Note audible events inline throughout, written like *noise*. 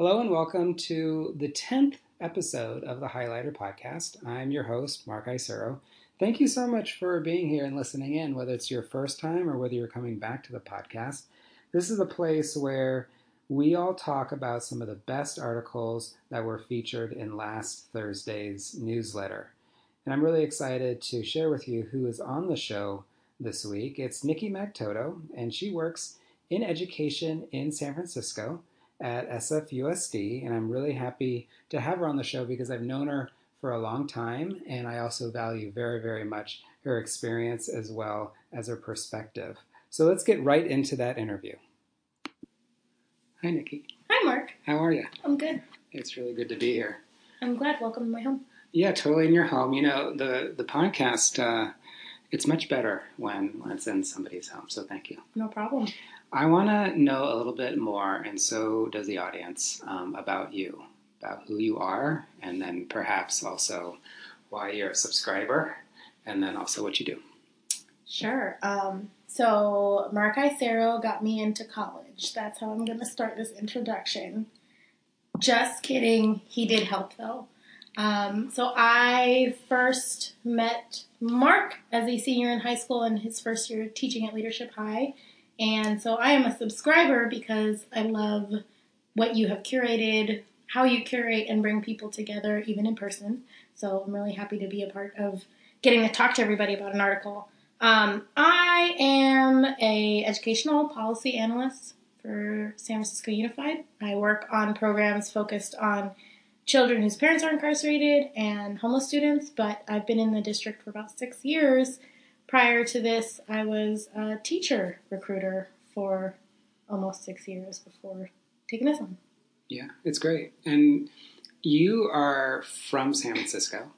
Hello and welcome to the 10th episode of the Highlighter Podcast. I'm your host, Mark Isero. Thank you so much for being here and listening in, whether it's your first time or whether you're coming back to the podcast. This is a place where we all talk about some of the best articles that were featured in last Thursday's newsletter. And I'm really excited to share with you who is on the show this week. It's Niki Magtoto, and she works in education in San Francisco at SFUSD, and I'm really happy to have her on the show because I've known her for a long time, and I also value very, very much her experience as well as her perspective. So let's get right into that interview. Hi, Niki. Hi, Mark. How are you? I'm good. It's really good to be here. I'm glad. Welcome to my home. Yeah, totally in your home. You know, the the podcast, uh, it's much better when, when it's in somebody's home. So thank you. No problem. I want to know a little bit more, and so does the audience, um, about you, about who you are, and then perhaps also why you're a subscriber, and then also what you do. Sure. Um, so, Mark Isero got me into college. That's how I'm going to start this introduction. Just kidding. He did help, though. Um, so, I first met Mark as a senior in high school in his first year teaching at Leadership High. And so I am a subscriber because I love what you have curated, how you curate and bring people together, even in person. So I'm really happy to be a part of getting to talk to everybody about an article. Um, I am a educational policy analyst for San Francisco Unified. I work on programs focused on children whose parents are incarcerated and homeless students, but I've been in the district for about six years prior to this, I was a teacher recruiter for almost six years before taking this on. Yeah, it's great. And you are from San Francisco.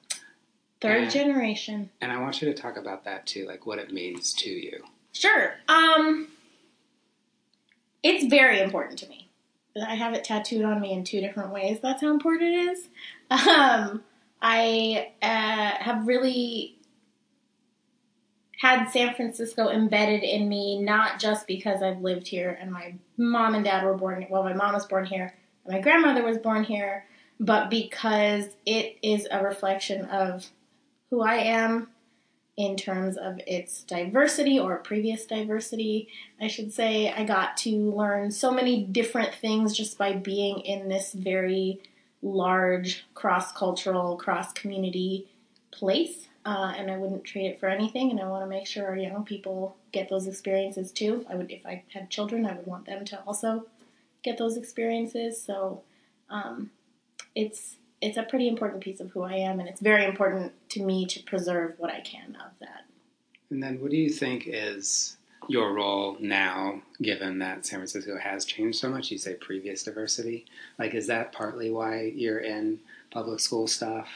Third and, generation. And I want you to talk about that too, like what it means to you. Sure. Um, it's very important to me. I have it tattooed on me in two different ways. That's how important it is. *laughs* Um, I uh, have really had San Francisco embedded in me, not just because I've lived here and my mom and dad were born, well, my mom was born here and my grandmother was born here, but because it is a reflection of who I am in terms of its diversity or previous diversity. I should say I got to learn so many different things just by being in this very large cross cultural, cross community place uh, and I wouldn't trade it for anything. And I want to make sure our young people get those experiences too. I would, if I had children, I would want them to also get those experiences. So um, it's it's a pretty important piece of who I am, and it's very important to me to preserve what I can of that. And then, what do you think is your role now, given that San Francisco has changed so much? You say previous diversity. Like, is that partly why you're in public school stuff?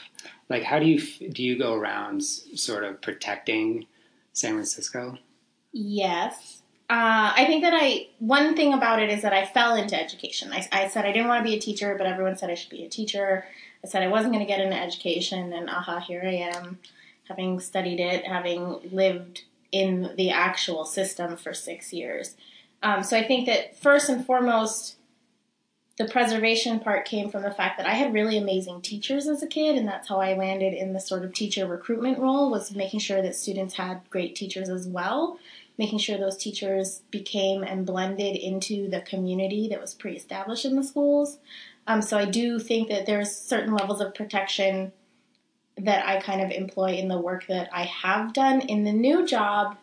Like, how do you do you go around sort of protecting San Francisco? Yes. Uh, I think that I one thing about it is that I fell into education. I, I said I didn't want to be a teacher, but everyone said I should be a teacher. I said I wasn't going to get into education, and aha, here I am, having studied it, having lived in the actual system for six years. Um, so I think that first and foremost, the preservation part came from the fact that I had really amazing teachers as a kid, and that's how I landed in the sort of teacher recruitment role was making sure that students had great teachers as well, making sure those teachers became and blended into the community that was pre-established in the schools. Um, so I do think that there's certain levels of protection that I kind of employ in the work that I have done in the new job.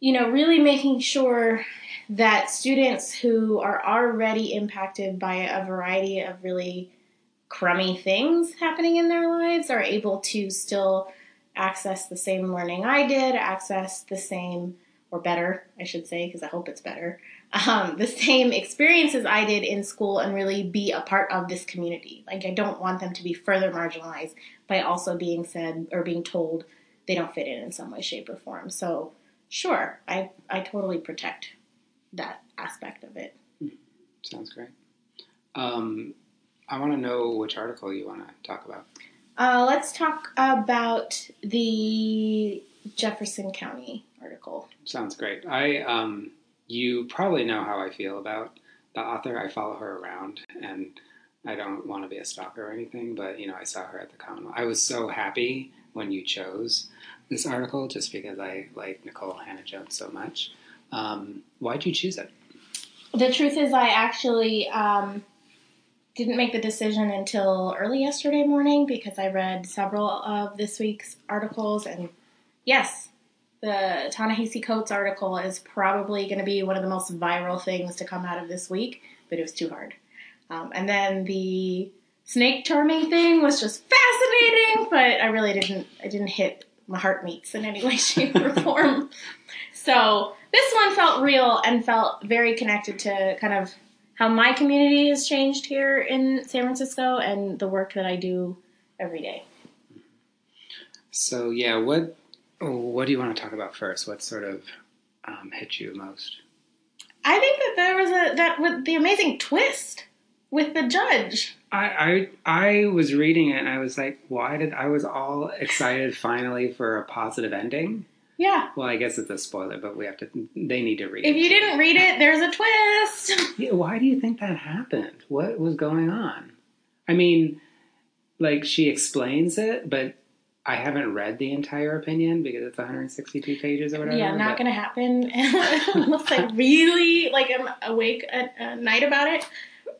You know, really making sure that students who are already impacted by a variety of really crummy things happening in their lives are able to still access the same learning I did, access the same, or better, I should say, because I hope it's better, um, the same experiences I did in school and really be a part of this community. Like, I don't want them to be further marginalized by also being said or being told they don't fit in in some way, shape, or form. So, sure, I, I totally protect that aspect of it. Sounds great. Um, I want to know which article you want to talk about. Uh, let's talk about the Jefferson County article. Sounds great. I um, you probably know how I feel about the author. I follow her around, and I don't want to be a stalker or anything, but you know, I saw her at the Commonwealth. I was so happy when you chose this article, just because I like Nikole Hannah-Jones so much. Um, why'd you choose it? The truth is, I actually um, didn't make the decision until early yesterday morning because I read several of this week's articles, and yes, the Ta-Nehisi Coates article is probably going to be one of the most viral things to come out of this week, but it was too hard. Um, and then the snake charming thing was just fascinating, but I really didn't. I didn't hit my heart meets in any way, shape, or form. *laughs* So this one felt real and felt very connected to kind of how my community has changed here in San Francisco and the work that I do every day. So yeah, what what do you want to talk about first? What sort of um, hit you most? I think that there was a that with the amazing twist with the judge. I, I I was reading it and I was like, why did I was all excited finally for a positive ending? Yeah. Well, I guess it's a spoiler, but we have to. They need to read. It. If it. you didn't read it, there's a twist. *laughs* Yeah, why do you think that happened? What was going on? I mean, like she explains it, but I haven't read the entire opinion because it's 162 pages or whatever. Yeah, not but- gonna happen *laughs* unless I really like I'm awake at, at night about it.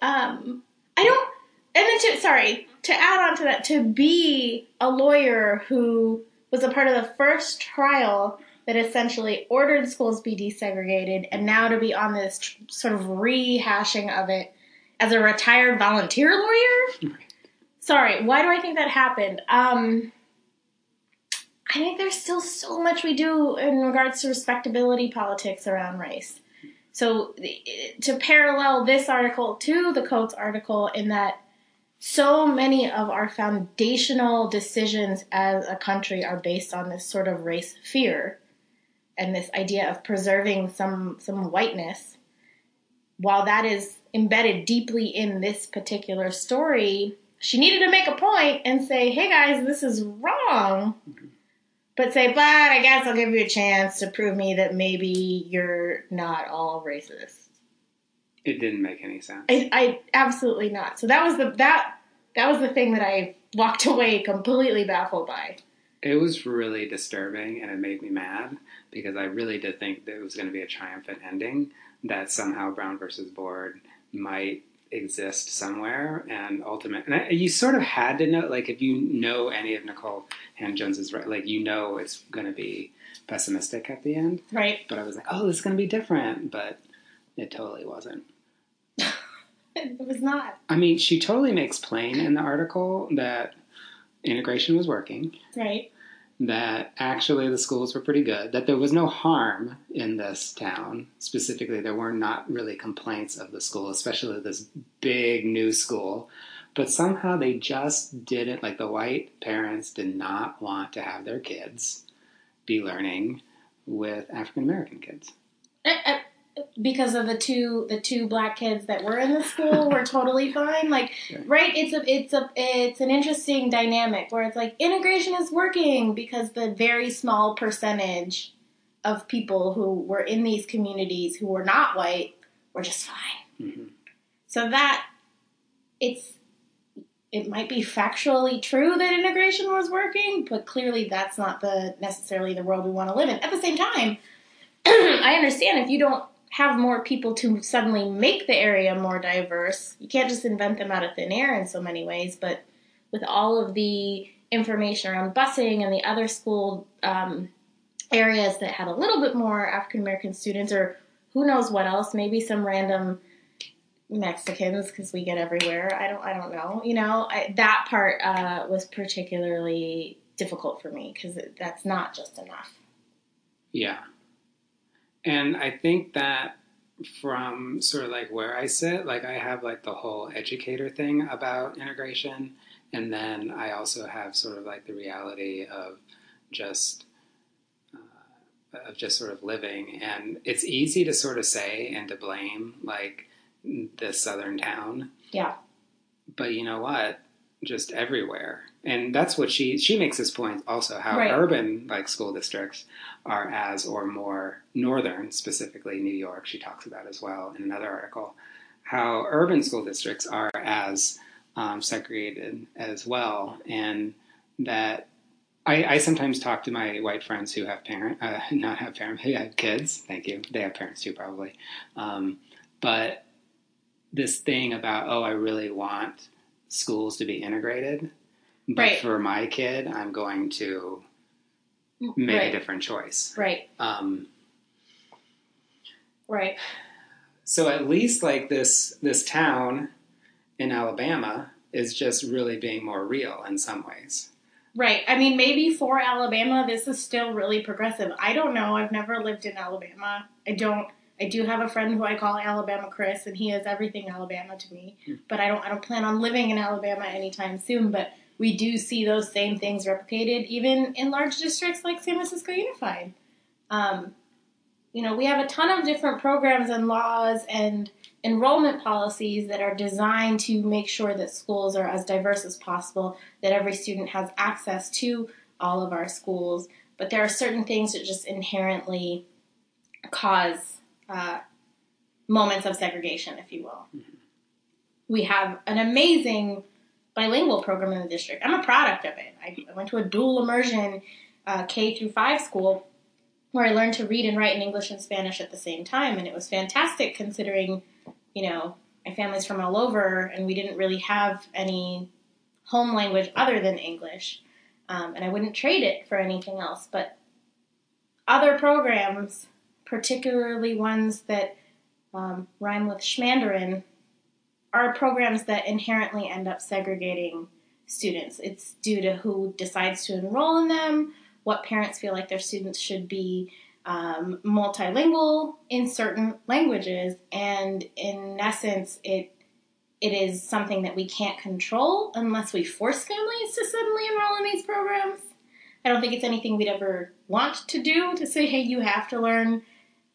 Um, I don't. And then to sorry to add on to that, to be a lawyer who was a part of the first trial that essentially ordered schools be desegregated, and now to be on this tr- sort of rehashing of it as a retired volunteer lawyer. *laughs* Sorry, why do I think that happened? Um, I think there's still so much we do in regards to respectability politics around race. So to parallel this article to the Coates article, in that so many of our foundational decisions as a country are based on this sort of race fear and this idea of preserving some some whiteness. While that is embedded deeply in this particular story, she needed to make a point and say, "Hey guys, this is wrong." but say, but I guess I'll give you a chance to prove me that maybe you're not all racist. It didn't make any sense. I, I absolutely not. So that was the that that was the thing that I walked *laughs* away completely baffled by. It was really disturbing and it made me mad because I really did think that it was going to be a triumphant ending, that somehow Brown versus Board might exist somewhere and ultimate. And I, you sort of had to know, like, if you know any of Nicole Hannah Jones's, like, you know it's going to be pessimistic at the end. Right. But I was like, oh, this is going to be different. But it totally wasn't. *laughs* It was not. I mean, she totally makes plain in the article that integration was working. Right. that actually the schools were pretty good, that there was no harm in this town. Specifically, there were not really complaints of the school, especially this big new school. But somehow they just didn't, like the white parents did not want to have their kids be learning with African American kids. Because of the two the two black kids that were in the school were *laughs* totally fine. Like right, it's a it's a it's an interesting dynamic where it's like integration is working because the very small percentage of people who were in these communities who were not white were just fine. Mhm. So that it's it might be factually true that integration was working, but clearly that's not the necessarily the world we want to live in. At the same time, *clears throat* I understand if you don't have more people to suddenly make the area more diverse, you can't just invent them out of thin air in so many ways. But with all of the information around busing and the other school um, areas that had a little bit more African American students, or who knows what else, maybe some random Mexicans because we get everywhere. I don't. I don't know. You know, I, that part uh, was particularly difficult for me because that's not just enough. Yeah. And I think that from sort of like where I sit, like I have like the whole educator thing about integration. And then I also have sort of like the reality of just uh, of just sort of living. And it's easy to sort of say and to blame like the southern town. Yeah. But you know what? Just everywhere. And that's what she she makes this point also how Right. urban like school districts are as or more northern, specifically New York, she talks about as well in another article, how urban school districts are as um, segregated as well, and that I, I, sometimes talk to my white friends who have parent, uh, *laughs* not have parents, who have kids. Thank you. They have parents too, probably. Um, but this thing about oh, I really want schools to be integrated, but Right. for my kid, I'm going to make right. a different choice. Right. Um, Right. so at least like this this town in Alabama is just really being more real in some ways. Right. I mean, maybe for Alabama, this is still really progressive. I don't know. I've never lived in Alabama. I don't. I do have a friend who I call Alabama Chris, and he is everything Alabama to me. Hmm. But I don't. I don't plan on living in Alabama anytime soon. But we do see those same things replicated, even in large districts like San Francisco Unified. Um, you know, we have a ton of different programs and laws and enrollment policies that are designed to make sure that schools are as diverse as possible, that every student has access to all of our schools. But there are certain things that just inherently cause uh, moments of segregation, if you will. We have an amazing bilingual program in the district. I'm a product of it. I, I went to a dual immersion uh, K through five school where I learned to read and write in English and Spanish at the same time, and it was fantastic considering, you know, my family's from all over, and we didn't really have any home language other than English, um, and I wouldn't trade it for anything else. But other programs, particularly ones that um, rhyme with Schmandarin, are programs that inherently end up segregating students. It's due to who decides to enroll in them, what parents feel like their students should be um, multilingual in certain languages, and in essence, it it is something that we can't control unless we force families to suddenly enroll in these programs. I don't think it's anything we'd ever want to do to say, hey, you have to learn.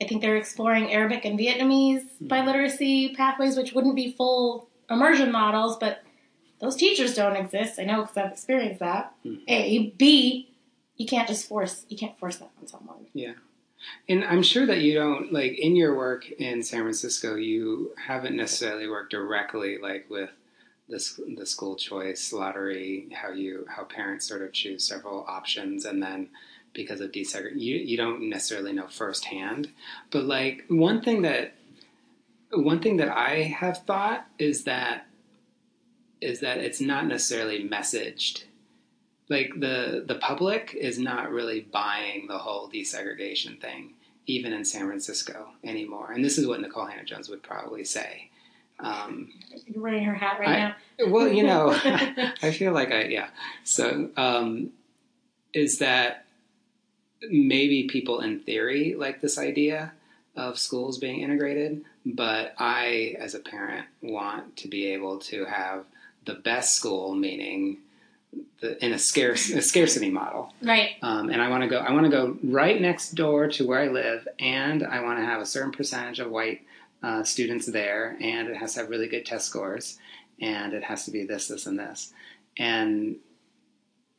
I think they're exploring Arabic and Vietnamese hmm. biliteracy pathways, which wouldn't be full immersion models, but those teachers don't exist. I know because I've experienced that. Hmm. A, B, you can't just force you can't force that on someone. Yeah. And I'm sure that you don't like in your work in San Francisco, you haven't necessarily worked directly like with the s- the school choice lottery, how you how parents sort of choose several options and then because of desegregation, you you don't necessarily know firsthand. But like one thing that one thing that I have thought is that is that it's not necessarily messaged like the the public is not really buying the whole desegregation thing, even in San Francisco anymore. And this is what Nikole Hannah-Jones would probably say. Um, You're wearing her hat right I- now. well, you know, *laughs* I feel like I yeah. So um, is that maybe people in theory like this idea of schools being integrated, but I, as a parent, want to be able to have the best school, meaning the, in a scarce a scarcity model. Right. Um, and I want to go. I want to go right next door to where I live, and I want to have a certain percentage of white uh, students there, and it has to have really good test scores, and it has to be this, this, and this. And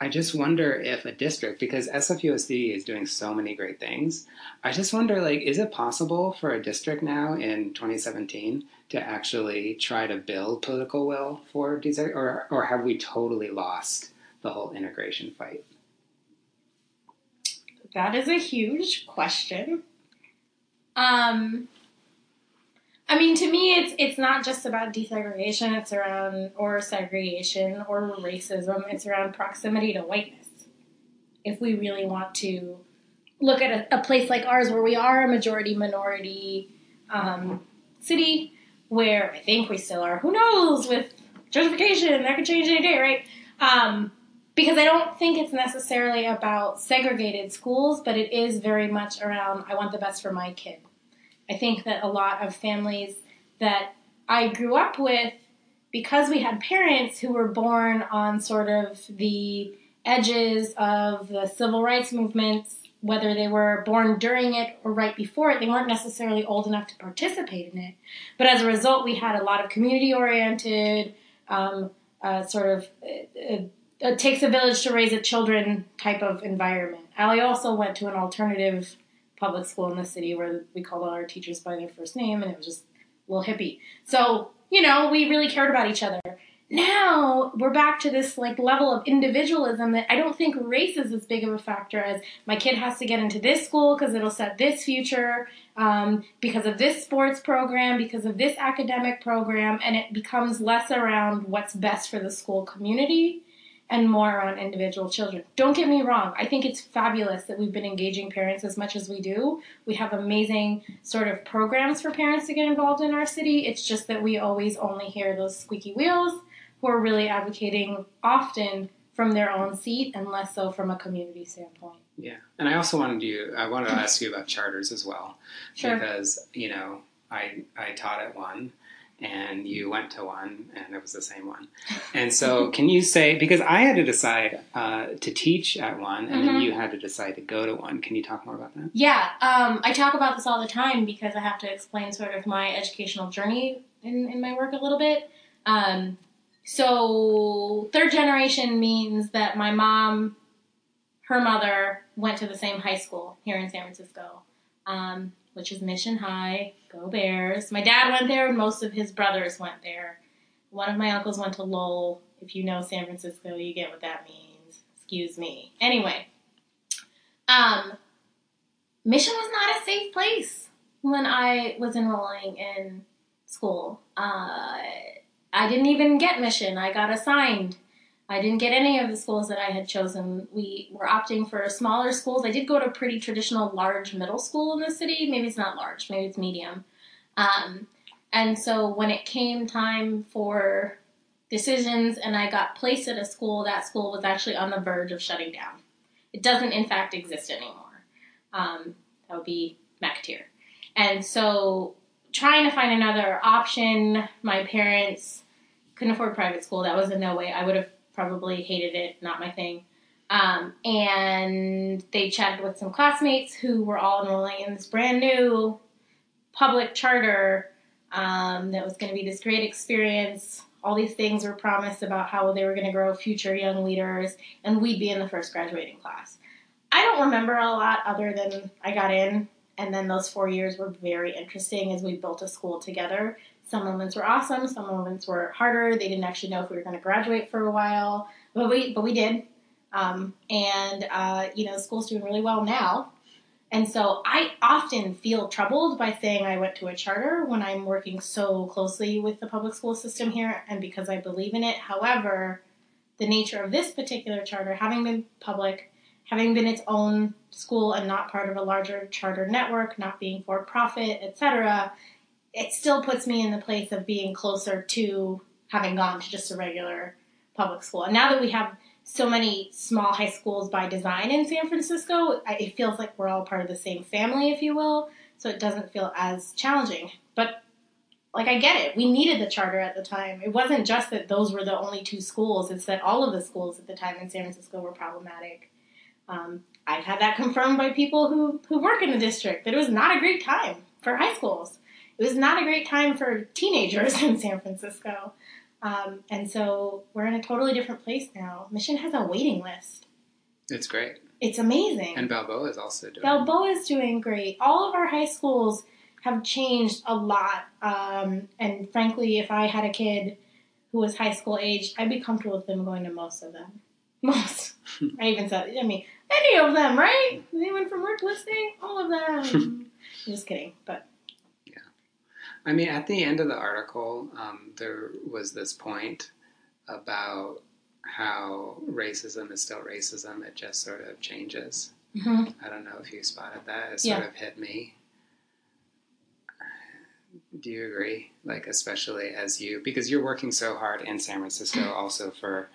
I just wonder if a district, because SFUSD is doing so many great things, I just wonder, like, is it possible for a district now in 2017 to actually try to build political will for deseg, or or have we totally lost the whole integration fight? That is a huge question. Um, I mean, to me, it's it's not just about desegregation. It's around or segregation or racism. It's around proximity to whiteness. If we really want to look at a, a place like ours, where we are a majority minority um, city, where I think we still are. Who knows with gentrification? That could change any day, right? Um, because I don't think it's necessarily about segregated schools, but it is very much around I want the best for my kid. I think that a lot of families that I grew up with, because we had parents who were born on sort of the edges of the civil rights movements, whether they were born during it or right before it, they weren't necessarily old enough to participate in it. But as a result, we had a lot of community oriented, um, uh, sort of. Uh, uh, it takes a village to raise a children type of environment. I also went to an alternative public school in the city where we called all our teachers by their first name, and it was just little hippie. So, you know, we really cared about each other. Now we're back to this like level of individualism that I don't think race is as big of a factor as my kid has to get into this school because it'll set this future, um, because of this sports program, because of this academic program, and it becomes less around what's best for the school community and more on individual children. Don't get me wrong, I think it's fabulous that we've been engaging parents as much as we do. We have amazing sort of programs for parents to get involved in our city. It's just that we always only hear those squeaky wheels who are really advocating often from their own seat and less so from a community standpoint. Yeah, and I also wanted you. I wanted to ask you about charters as well, Sure. because you know I I taught at one, and you went to one, and it was the same one. And so, *laughs* can you say because I had to decide uh, to teach at one, and then Mhm. you had to decide to go to one. Can you talk more about that? Yeah, um, I talk about this all the time because I have to explain sort of my educational journey in, in my work a little bit. Um, so, third generation means that my mom, her mother, went to the same high school here in San Francisco, um, which is Mission High. Go Bears. My dad went there, and most of his brothers went there. One of my uncles went to Lowell. If you know San Francisco, you get what that means. Excuse me. Anyway, um, Mission was not a safe place when I was enrolling in school. Uh, I didn't even get Mission. I got assigned. I didn't get any of the schools that I had chosen. We were opting for smaller schools. I did go to a pretty traditional large middle school in the city. Maybe it's not large, maybe it's medium. Um, and so when it came time for decisions and I got placed at a school, that school was actually on the verge of shutting down. It doesn't, in fact, exist anymore. Um, that would be McAteer. And so trying to find another option, my parents couldn't afford private school. That was in no way. I would have probably hated it, not my thing. Um, and they chatted with some classmates who were all enrolling in this brand new public charter um, that was going to be this great experience. All these things were promised about how they were going to grow future young leaders, and we'd be in the first graduating class. I don't remember a lot other than I got in, and then those four years were very interesting as we built a school together. Some moments were awesome, some moments were harder. They didn't actually know if we were going to graduate for a while, but we but we did. Um, and uh, you know, school's doing really well now. And so I often feel troubled by saying I went to a charter when I'm working so closely with the public school system here and because I believe in it. However, the nature of this particular charter, having been public, having been its own school and not part of a larger charter network, not being for profit, etc., it still puts me in the place of being closer to having gone to just a regular public school. And now that we have so many small high schools by design in San Francisco, it feels like we're all part of the same family, if you will. So it doesn't feel as challenging. But like I get it, we needed the charter at the time. It wasn't just that those were the only two schools; it's that all of the schools at the time in San Francisco were problematic. Um, I've had that confirmed by people who who work in the district that it was not a great time for high schools. It was not a great time for teenagers *laughs* in San Francisco. Um, and so we're in a totally different place now. Mission has a waiting list. It's great, It's amazing. and Balboa is also doing. Balboa is doing great. All of our high schools have changed a lot. Um, and frankly, if I had a kid who was high school age, I'd be comfortable with them going to most of them. *laughs* Most. I even said, I mean, any of them, right? Anyone from work listening? All of them. *laughs* Just kidding. But I mean, at the end of the article, um, there was this point about how racism is still racism. It just sort of changes. mhm. I don't know if you spotted that. It sort Yeah. of hit me. Do you agree? Like, especially as you, because you're working so hard in San Francisco, *laughs* also for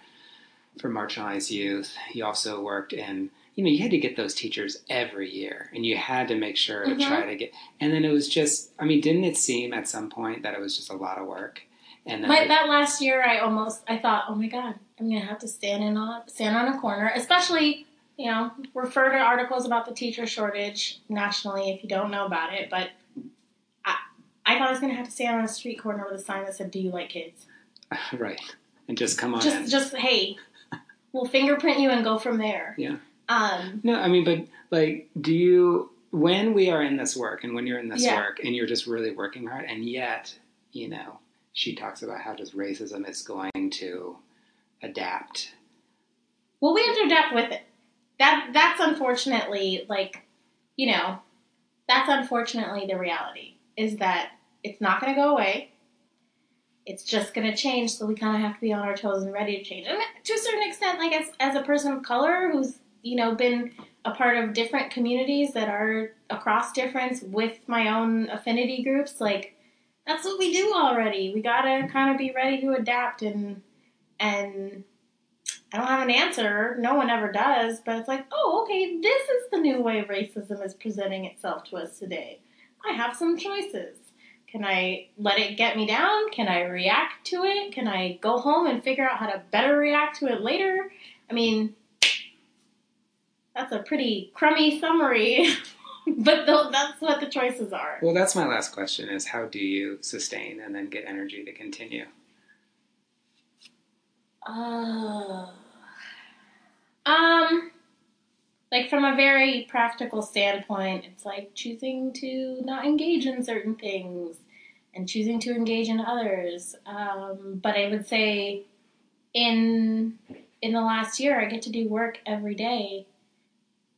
for marginalized youth. You also worked in, you know, you had to get those teachers every year, and you had to make sure to Mhm. try to get. And then it was just, I mean, didn't it seem at some point that it was just a lot of work? And My, like- that last year, I almost I thought, oh my god, I'm gonna have to stand in on stand on a corner, especially you know refer to articles about the teacher shortage nationally if you don't know about it. But I I thought I was gonna have to stand on a street corner with a sign that said, "Do you like kids?" *laughs* right, and just come on in. Just just hey, we'll fingerprint you and go from there. Yeah. Um. No, I mean, but like, do you when we are in this work and when you're in this Yeah. work and you're just really working hard and yet you know she talks about how just racism is going to adapt Well, we have to adapt with it. That that's unfortunately like, you know, that's unfortunately the reality is that it's not going to go away. It's just going to change, so we kind of have to be on our toes and ready to change. And to a certain extent, like as as a person of color who's you know been a part of different communities that are across difference with my own affinity groups, like that's what we do already. We gotta kind of be ready to adapt and and I don't have an answer. No one ever does, but it's like, oh, okay, this is the new way racism is presenting itself to us today. I have some choices. Can I let it get me down? Can I react to it? Can I go home and figure out how to better react to it later? I mean, that's a pretty crummy summary, *laughs* but that's what the choices are. well that's my last question is how do you sustain and then get energy to continue Uh, um, like from a very practical standpoint, it's like choosing to not engage in certain things and choosing to engage in others. Um, but I would say in in the last year, I get to do work every day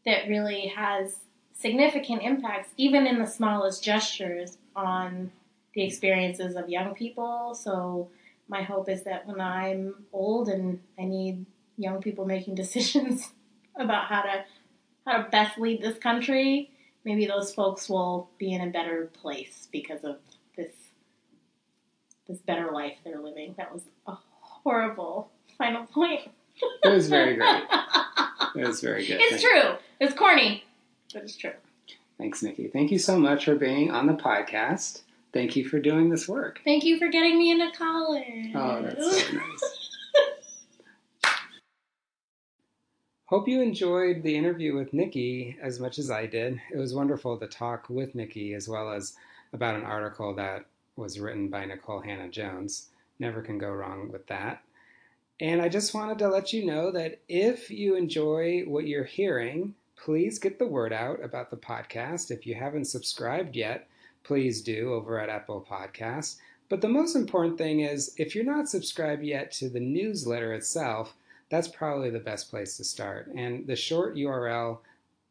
that really has significant impacts, even in the smallest gestures, on the experiences of young people. So my hope is that when I'm old and I need young people making *laughs* decisions about how to how to best lead this country, maybe those folks will be in a better place because of this this better life they're living. That was a horrible *laughs* final point. It was very great *laughs* it was very good It's Thank- true. It's corny, but it's true. thanks niki thank you so much for being on the podcast thank you for doing this work Thank you for getting me into college. Oh, that's so *laughs* nice. Hope you enjoyed the interview with Niki as much as I did. It was wonderful to talk with Niki as well as about an article that was written by Nikole Hannah-Jones. Never can go wrong with that. And I just wanted to let you know that if you enjoy what you're hearing, please get the word out about the podcast. If you haven't subscribed yet, please do over at Apple Podcasts. But the most important thing is if you're not subscribed yet to the newsletter itself, that's probably the best place to start. And the short URL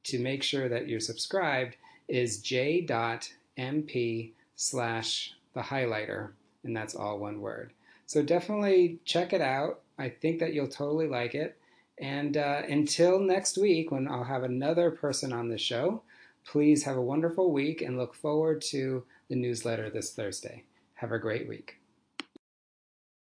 to make sure that you're subscribed is j.mp slash the highlighter, and that's all one word. So definitely check it out. I think that you'll totally like it. And uh, until next week, when I'll have another person on the show, please have a wonderful week and look forward to the newsletter this Thursday. Have a great week.